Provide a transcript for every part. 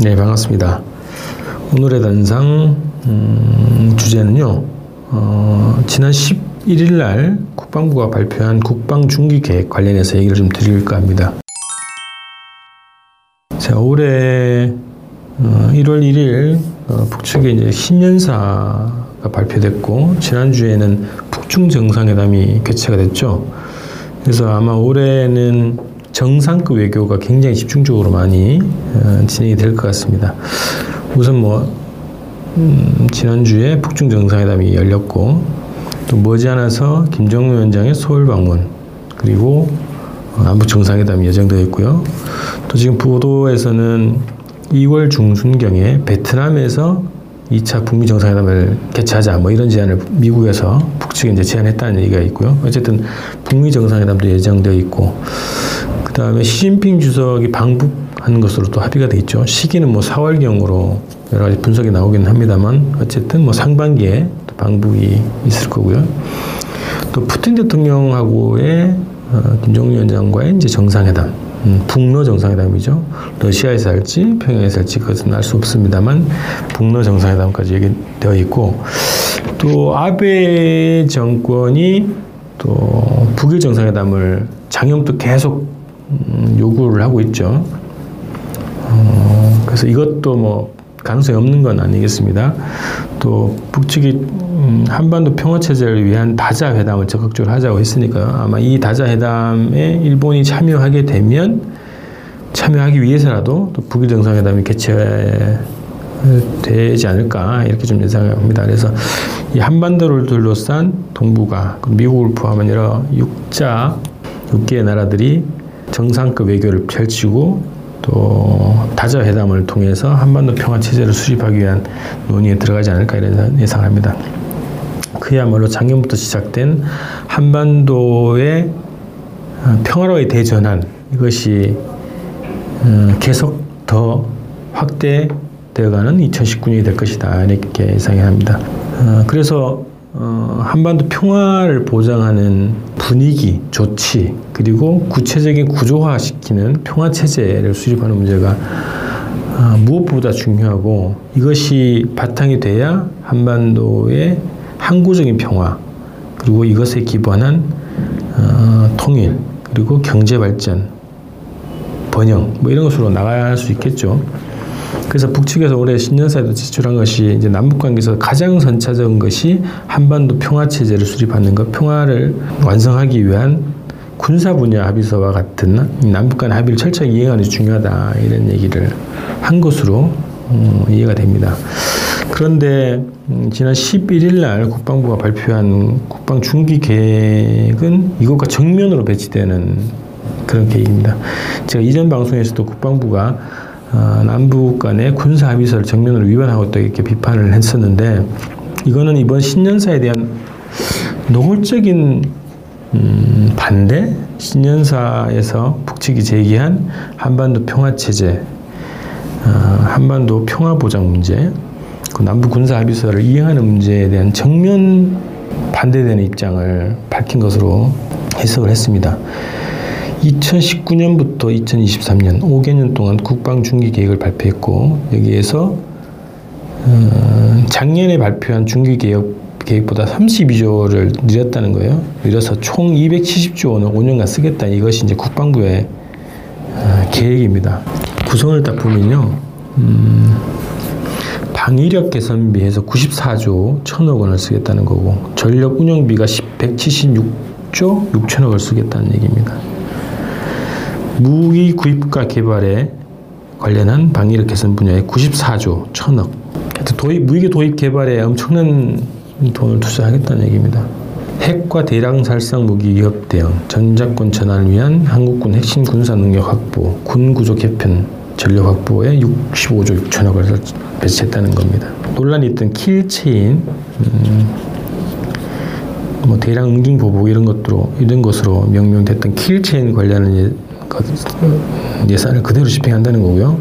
네, 반갑습니다. 오늘의 단상 음, 주제는요. 어, 지난 11일 날 국방부가 발표한 국방 중기 계획 관련해서 얘기를 좀 드릴까 합니다. 자, 올해 어, 1월 1일 어, 북측에 이제 신년사가 발표됐고 지난주에는 북중 정상회담이 개최가 됐죠. 그래서 아마 올해는 정상급 외교가 굉장히 집중적으로 많이 어, 진행이 될 것 같습니다. 우선 뭐 음, 지난주에 북중 정상회담이 열렸고 또 머지않아서 김정은 위원장의 서울 방문 그리고 남북 정상회담이 예정되어 있고요. 또 지금 보도에서는 2월 중순경에 베트남에서 2차 북미 정상회담을 개최하자 뭐 이런 제안을 미국에서 북측에 이제 제안했다는 얘기가 있고요. 어쨌든 북미 정상회담도 예정되어 있고 그 다음에 시진핑 주석이 방북하는 것으로 또 합의가 돼 있죠. 시기는 뭐 4월경으로 여러 가지 분석이 나오긴 합니다만 어쨌든 뭐 상반기에 방북이 있을 거고요. 또 푸틴 대통령하고의 어, 김정은 위원장과의 이제 정상회담, 음, 북러 정상회담이죠. 러시아에서 할지 평양에서 할지 그것은 알 수 없습니다만 북러 정상회담까지 얘기되어 있고 또 아베 정권이 또 북일 정상회담을 작년부터 계속 음, 요구를 하고 있죠. 어, 그래서 이것도 뭐 가능성이 없는 건 아니겠습니다. 또 북측이 음, 한반도 평화 체제를 위한 다자 회담을 적극적으로 하자고 했으니까 아마 이 다자 회담에 일본이 참여하게 되면 참여하기 위해서라도 또 북일 정상회담이 개최되지 않을까 이렇게 좀 예상합니다. 그래서 이 한반도를 둘러싼 동북아, 미국을 포함한 여러 육자 6개의 나라들이 정상급 외교를 펼치고 또 다자 회담을 통해서 한반도 평화 체제를 수립하기 위한 논의에 들어가지 않을까 이런 예상합니다. 그야말로 작년부터 시작된 한반도의 평화로의 대전환 이것이 어, 계속 더 확대되어가는 2019년이 될 것이다 이렇게 예상이 합니다. 어, 그래서 어, 한반도 평화를 보장하는 분위기, 조치, 그리고 구체적인 구조화시키는 평화 체제를 수립하는 문제가 어, 무엇보다 중요하고 이것이 바탕이 돼야 한반도의 항구적인 평화 그리고 이것에 기반한 어, 통일 그리고 경제 발전, 번영 뭐 이런 것으로 나갈 수 있겠죠. 그래서 북측에서 올해 신년사에도 제출한 것이 이제 남북 관계에서 가장 선차적인 것이 한반도 평화 체제를 수립하는 것, 평화를 완성하기 위한 군사 분야 합의서와 같은 남북 간 합의를 철저히 이행하는 게 중요하다 이런 얘기를 한 것으로 음, 이해가 됩니다. 그런데 음, 지난 11일 날 국방부가 발표한 국방 중기 계획은 이것과 정면으로 배치되는 그런 계획입니다. 제가 이전 방송에서도 국방부가 어, 남북 간의 군사 합의서를 정면으로 위반하고 있다 이렇게 비판을 했었는데 이거는 이번 신년사에 대한 노골적인 음, 반대 신년사에서 북측이 제기한 한반도 평화 체제, 어, 한반도 평화 보장 문제, 그 남북 군사 합의서를 이행하는 문제에 대한 정면 반대되는 입장을 밝힌 것으로 해석을 했습니다. 2019년부터 2023년 5개년 동안 국방 중기 계획을 발표했고 여기에서 어, 작년에 발표한 중기 계획 계획보다 32조를 늘렸다는 거예요. 늘려서 총 270조 원을 5년간 쓰겠다. 이것이 이제 국방부의 어, 계획입니다. 구성을 딱 보면요. 음, 방위력 개선비에서 94조 1천억 원을 쓰겠다는 거고 전력 운영비가 176조 6천억을 쓰겠다는 얘기입니다. 무기 구입과 개발에 관련한 방위력 개선 분야에 94조 1천억. 도입, 무기 도입 개발에 엄청난 돈을 투자하겠다는 얘기입니다. 핵과 대량 살상 무기 위협 대응, 전작권 전환을 위한 한국군 핵심 군사 능력 확보, 군 구조 개편, 전력 확보에 65조 6천억을 배치했다는 겁니다. 논란이 있던 킬체인, 음, 뭐 대량 응징 보복 이런 것으로 이런 것으로 명명됐던 킬체인 관련한 예산을 그대로 집행한다는 거고요.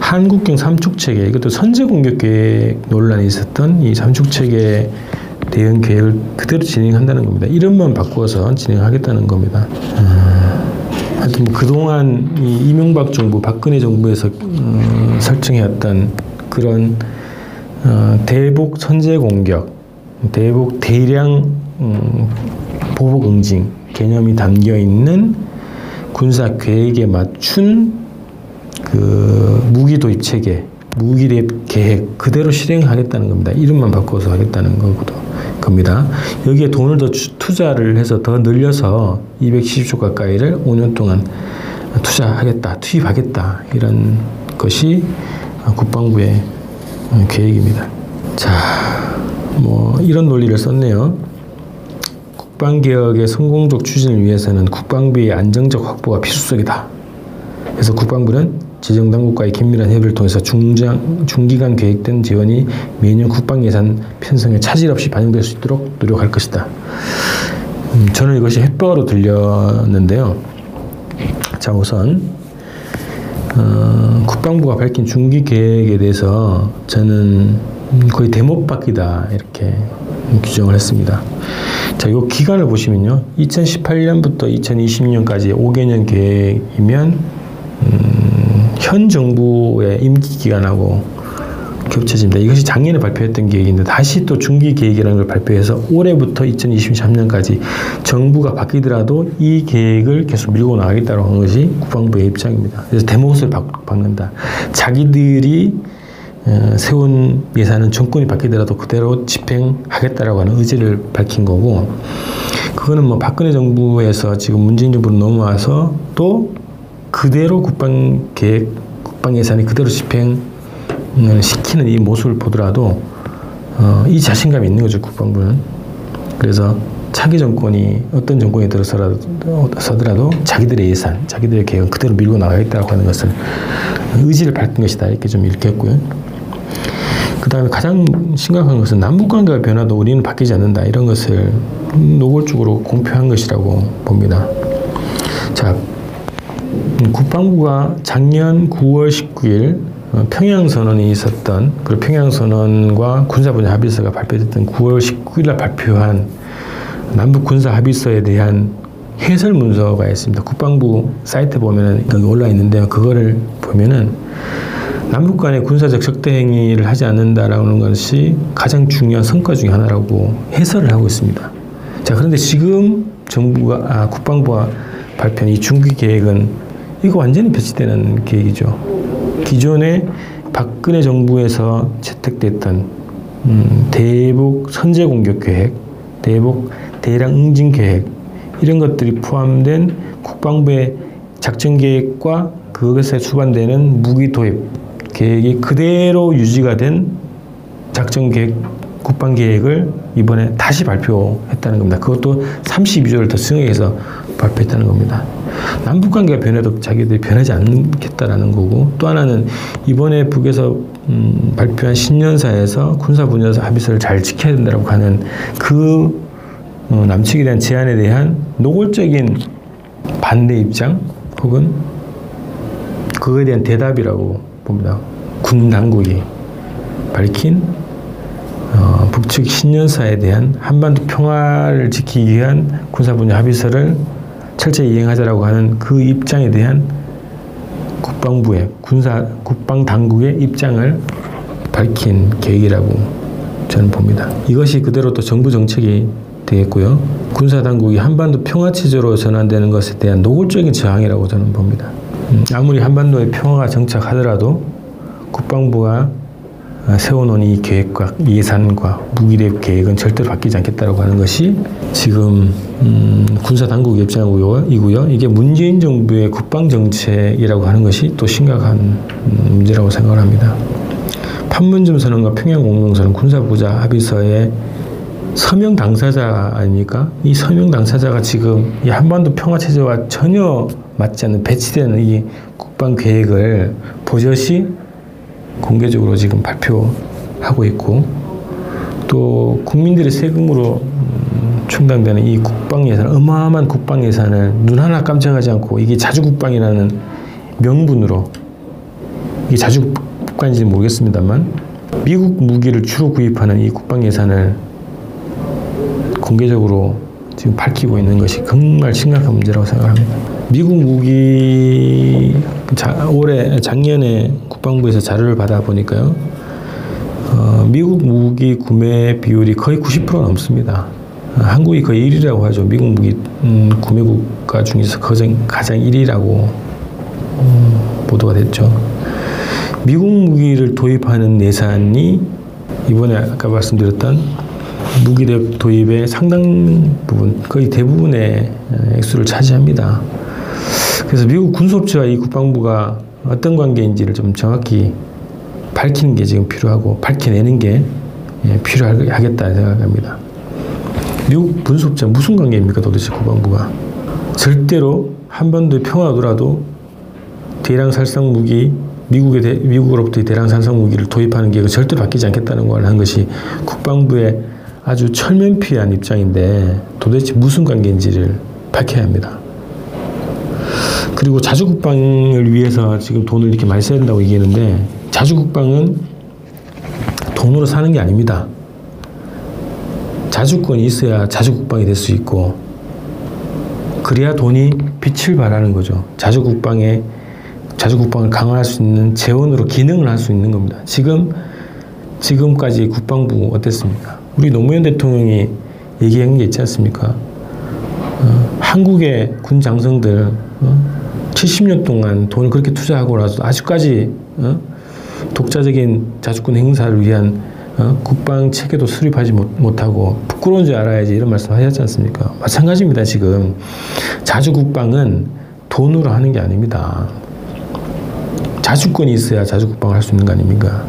한국형 삼축 체계 이것도 선제 공격 계획 논란이 있었던 이 삼축 체계 대응 계획을 그대로 진행한다는 겁니다. 이름만 바꾸어서 진행하겠다는 겁니다. 음, 하여튼 뭐 그동안 이 이명박 정부, 박근혜 정부에서 음, 설정해왔던 그런 어, 대북 선제 공격, 대북 대량 음, 보복 응징 개념이 담겨 있는 군사 계획에 맞춘 그 무기 도입 체계, 무기 도입 계획 그대로 실행하겠다는 겁니다. 이름만 바꿔서 하겠다는 거거든. 겁니다. 여기에 돈을 더 투자를 해서 더 늘려서 270조 가까이를 5년 동안 투자하겠다, 투입하겠다 이런 것이 국방부의 계획입니다. 자, 뭐 이런 논리를 썼네요. 국방개혁의 성공적 추진을 위해서는 국방비의 안정적 확보가 필수적이다. 그래서 국방부는 지정당국과의 긴밀한 협의를 통해서 중장, 중기간 계획된 지원이 매년 국방 예산 편성에 차질 없이 반영될 수 있도록 노력할 것이다. 음, 저는 이것이 햇버로 들렸는데요. 자, 우선 어, 국방부가 밝힌 중기 계획에 대해서 저는 거의 대목받기다 이렇게 규정을 했습니다. 자, 이 기간을 보시면요. 2018년부터 2020년까지 5개년 계획이면 음, 현 정부의 임기 기간하고 겹쳐집니다. 이것이 작년에 발표했던 계획인데 다시 또 중기 계획이라는 걸 발표해서 올해부터 2023년까지 정부가 바뀌더라도 이 계획을 계속 밀고 나가겠다고 하는 것이 국방부의 입장입니다. 그래서 대목을 박는다. 자기들이 어, 세운 예산은 정권이 바뀌더라도 그대로 집행하겠다라고 하는 의지를 밝힌 거고 그거는 뭐 박근혜 정부에서 지금 문재인 정부로 넘어와서 또 그대로 국방 계획, 국방 예산이 그대로 집행을 시키는 이 모습을 보더라도 어, 이 자신감이 있는 거죠 국방부는. 그래서 차기 정권이 어떤 정권이 들어서더라도 자기들의 예산, 자기들의 계획은 그대로 밀고 나가겠다고 하는 것을 의지를 밝힌 것이다 이렇게 좀 읽겠고요. 그 다음에 가장 심각한 것은 남북 관계가 변화도 우리는 바뀌지 않는다 이런 것을 노골적으로 공표한 것이라고 봅니다. 자, 음, 국방부가 작년 9월 19일 어, 평양 선언이 있었던 그 평양 선언과 군사 분야 합의서가 발표됐던 9월 19일 날 발표한 남북 군사 합의서에 대한 해설 문서가 있습니다. 국방부 사이트 보면은 올라 있는데요. 그거를 보면은 남북 간의 군사적 적대 행위를 하지 않는다라는 것이 가장 중요한 성과 중의 하나라고 해설을 하고 있습니다. 자, 그런데 지금 정부가 아, 국방부가 발표한 이 중기 계획은 이거 완전히 배치되는 계획이죠. 기존에 박근혜 정부에서 채택됐던 음, 대북 선제 공격 계획, 대북 대량 응징 계획 이런 것들이 포함된 국방부의 작전 계획과 그것에 수반되는 무기 도입 계획이 그대로 유지가 된 작전 계획 국방 계획을 이번에 다시 발표했다는 겁니다. 그것도 32조를 더 승액해서 발표했다는 겁니다. 남북 관계가 변해도 자기들이 변하지 않겠다라는 거고 또 하나는 이번에 북에서 음, 발표한 신년사에서 군사 분야 합의서를 잘 지켜야 된다고 하는 그 어, 남측에 대한 제안에 대한 노골적인 반대 입장 혹은 그거에 대한 대답이라고 봅니다. 군 당국이 밝힌 어, 북측 신년사에 대한 한반도 평화를 지키기 위한 군사 분야 합의서를 철저히 이행하자라고 하는 그 입장에 대한 국방부의 군사 국방 당국의 입장을 밝힌 계획이라고 저는 봅니다. 이것이 그대로 또 정부 정책이 되겠고요. 군사 당국이 한반도 평화 체제로 전환되는 것에 대한 노골적인 저항이라고 저는 봅니다. 음, 아무리 한반도의 평화가 정착하더라도 국방부가 어, 세워놓은 이 계획과 예산과 무기대 계획은 절대로 바뀌지 않겠다고 하는 것이 지금 음, 군사 당국 입장이고요. 이게 문재인 정부의 국방 정책이라고 하는 것이 또 심각한 음, 문제라고 생각을 합니다. 판문점 선언과 평양 공동 선언 군사 부자 합의서의 서명 당사자 아닙니까? 이 서명 당사자가 지금 이 한반도 평화 체제와 전혀 맞지 않는 배치되는 이 국방 계획을 버젓이 공개적으로 지금 발표하고 있고 또 국민들의 세금으로 음, 충당되는 이 국방 예산, 어마어마한 국방 예산을 눈 하나 깜짝하지 않고 이게 자주 국방이라는 명분으로 이게 자주 국방인지 모르겠습니다만 미국 무기를 주로 구입하는 이 국방 예산을 공개적으로 지금 밝히고 있는 것이 정말 심각한 문제라고 생각합니다. 미국 무기 자, 올해 작년에 국방부에서 자료를 받아 보니까요. 어, 미국 무기 구매 비율이 거의 90% 넘습니다. 어, 한국이 거의 1위라고 하죠. 미국 무기 음, 구매 국가 중에서 가장, 가장 1위라고 음, 보도가 됐죠. 미국 무기를 도입하는 예산이 이번에 아까 말씀드렸던 무기 도입의 상당 부분, 거의 대부분의 액수를 차지합니다. 그래서 미국 군수업체와 이 국방부가 어떤 관계인지를 좀 정확히 밝히는 게 지금 필요하고 밝혀내는 게 예, 필요하겠다 생각합니다. 미국 군수업체 무슨 관계입니까 도대체 국방부가? 절대로 한반도의 평화더라도 대량 살상 무기 미국의 대, 미국으로부터 대량 살상 무기를 도입하는 게 절대 바뀌지 않겠다는 걸 한 것이 국방부의 아주 철면피한 입장인데 도대체 무슨 관계인지를 밝혀야 합니다. 그리고 자주국방을 위해서 지금 돈을 이렇게 많이 써야 된다고 얘기했는데 자주국방은 돈으로 사는 게 아닙니다. 자주권이 있어야 자주국방이 될 수 있고 그래야 돈이 빛을 발하는 거죠. 자주국방에 자주국방을 강화할 수 있는 재원으로 기능을 할 수 있는 겁니다. 지금 지금까지 국방부 어땠습니까? 우리 노무현 대통령이 얘기한 게 있지 않습니까? 어, 한국의 군 장성들 어, 70년 동안 돈을 그렇게 투자하고 나서 아직까지 어, 독자적인 자주권 행사를 위한 어, 국방 체계도 수립하지 못, 하고 부끄러운 줄 알아야지 이런 말씀 하셨지 않습니까? 마찬가지입니다. 지금 자주 국방은 돈으로 하는 게 아닙니다. 자주권이 있어야 자주 국방을 할 수 있는 거 아닙니까?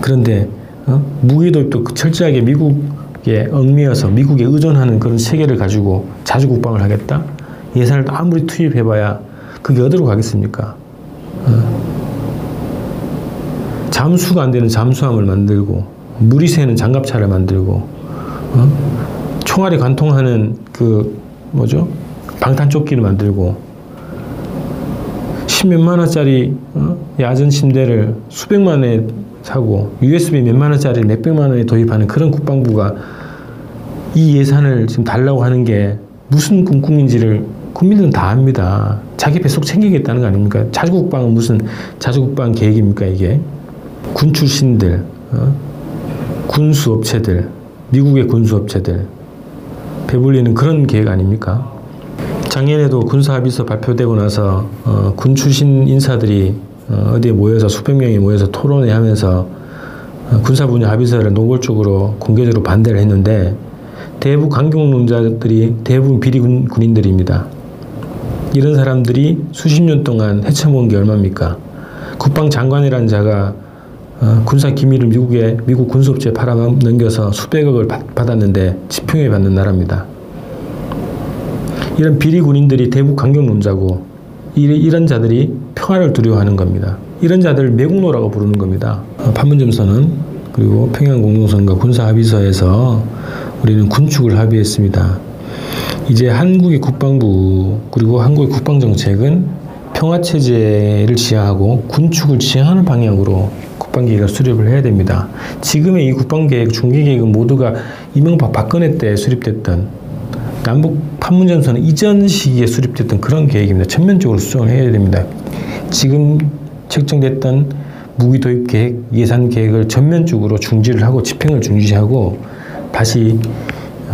그런데 어? 무기 도입도 그 철저하게 미국 에 얽매여서 미국에 의존하는 그런 체계를 가지고 자주 국방을 하겠다? 예산을 아무리 투입해봐야 그게 어디로 가겠습니까? 어? 잠수가 안 되는 잠수함을 만들고 물이 새는 장갑차를 만들고 어? 총알이 관통하는 그 뭐죠? 방탄조끼를 만들고 십몇만 원짜리 어? 야전 침대를 수백만 원에 사고 USB 몇만 원짜리 몇백만 원에 도입하는 그런 국방부가 이 예산을 지금 달라고 하는 게 무슨 꿈꿈인지를 국민들은 다 압니다. 자기 뱃속 챙기겠다는 거 아닙니까? 자주국방은 무슨 자주국방 계획입니까 이게? 군 출신들, 어? 군수업체들, 미국의 군수업체들 배불리는 그런 계획 아닙니까? 작년에도 군사합의서 발표되고 나서 어, 군 출신 인사들이 어, 어디에 모여서 수백 명이 모여서 토론회 하면서 어, 군사 분야 합의서를 노골적으로 공개적으로 반대를 했는데 대부 강경론자들이 대부분 비리 군인들입니다. 이런 사람들이 수십 년 동안 헤쳐본 게 얼마입니까? 국방장관이라는 자가 어, 군사 기밀을 미국에 미국 군수업체에 팔아넘겨서 수백억을 받았는데 지평에 받는 나라입니다. 이런 비리 군인들이 대북 강경론자고 이런 자들이 평화를 두려워하는 겁니다. 이런 자들을 매국노라고 부르는 겁니다. 어, 판문점선언 그리고 평양공동선과 군사합의서에서 우리는 군축을 합의했습니다. 이제 한국의 국방부 그리고 한국의 국방정책은 평화체제를 지향하고 군축을 지향하는 방향으로 국방계획을 수립을 해야 됩니다. 지금의 이 국방계획, 중기계획은 모두가 이명박 박근혜 때 수립됐던 남북 판문점선언 이전 시기에 수립됐던 그런 계획입니다. 전면적으로 수정을 해야 됩니다. 지금 책정됐던 무기 도입 계획, 예산 계획을 전면적으로 중지를 하고 집행을 중지하고 다시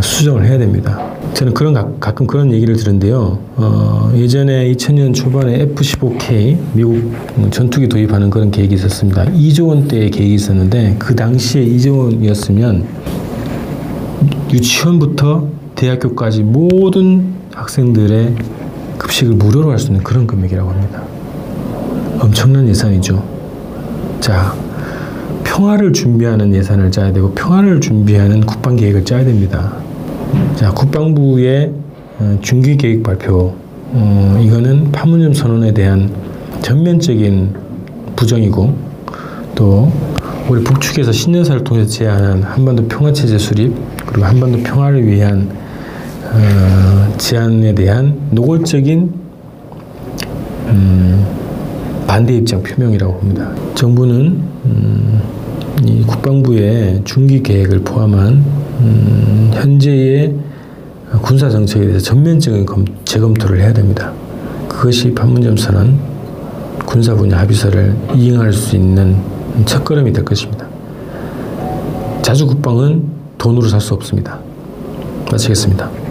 수정을 해야 됩니다. 저는 그런 가 끔 그런 얘기를 들은데요. 어, 예전에 2000년 초반에 F-15K 미국 전투기 도입하는 그런 계획이 있었습니다. 2조 원대의 계획이 있었는데 그 당시에 2조 원이었으면 유치원부터 대학교까지 모든 학생들의 급식을 무료로 할 수 있는 그런 금액이라고 합니다. 엄청난 예산이죠. 자, 평화를 준비하는 예산을 짜야 되고 평화를 준비하는 국방 계획을 짜야 됩니다. 자, 국방부의 어, 중기 계획 발표 어, 이거는 판문점 선언에 대한 전면적인 부정이고 또 우리 북측에서 신년사를 통해서 제안한 한반도 평화체제 수립 그리고 한반도 평화를 위한 어, 제안에 대한 노골적인 음, 반대 입장 표명이라고 봅니다. 정부는 음, 이 국방부의 중기 계획을 포함한 음, 현재의 군사 정책에 대해서 전면적인 검, 재검토를 해야 됩니다. 그것이 판문점 선언 군사 분야 합의서를 이행할 수 있는 첫걸음이 될 것입니다. 자주 국방은 돈으로 살 수 없습니다. 마치겠습니다.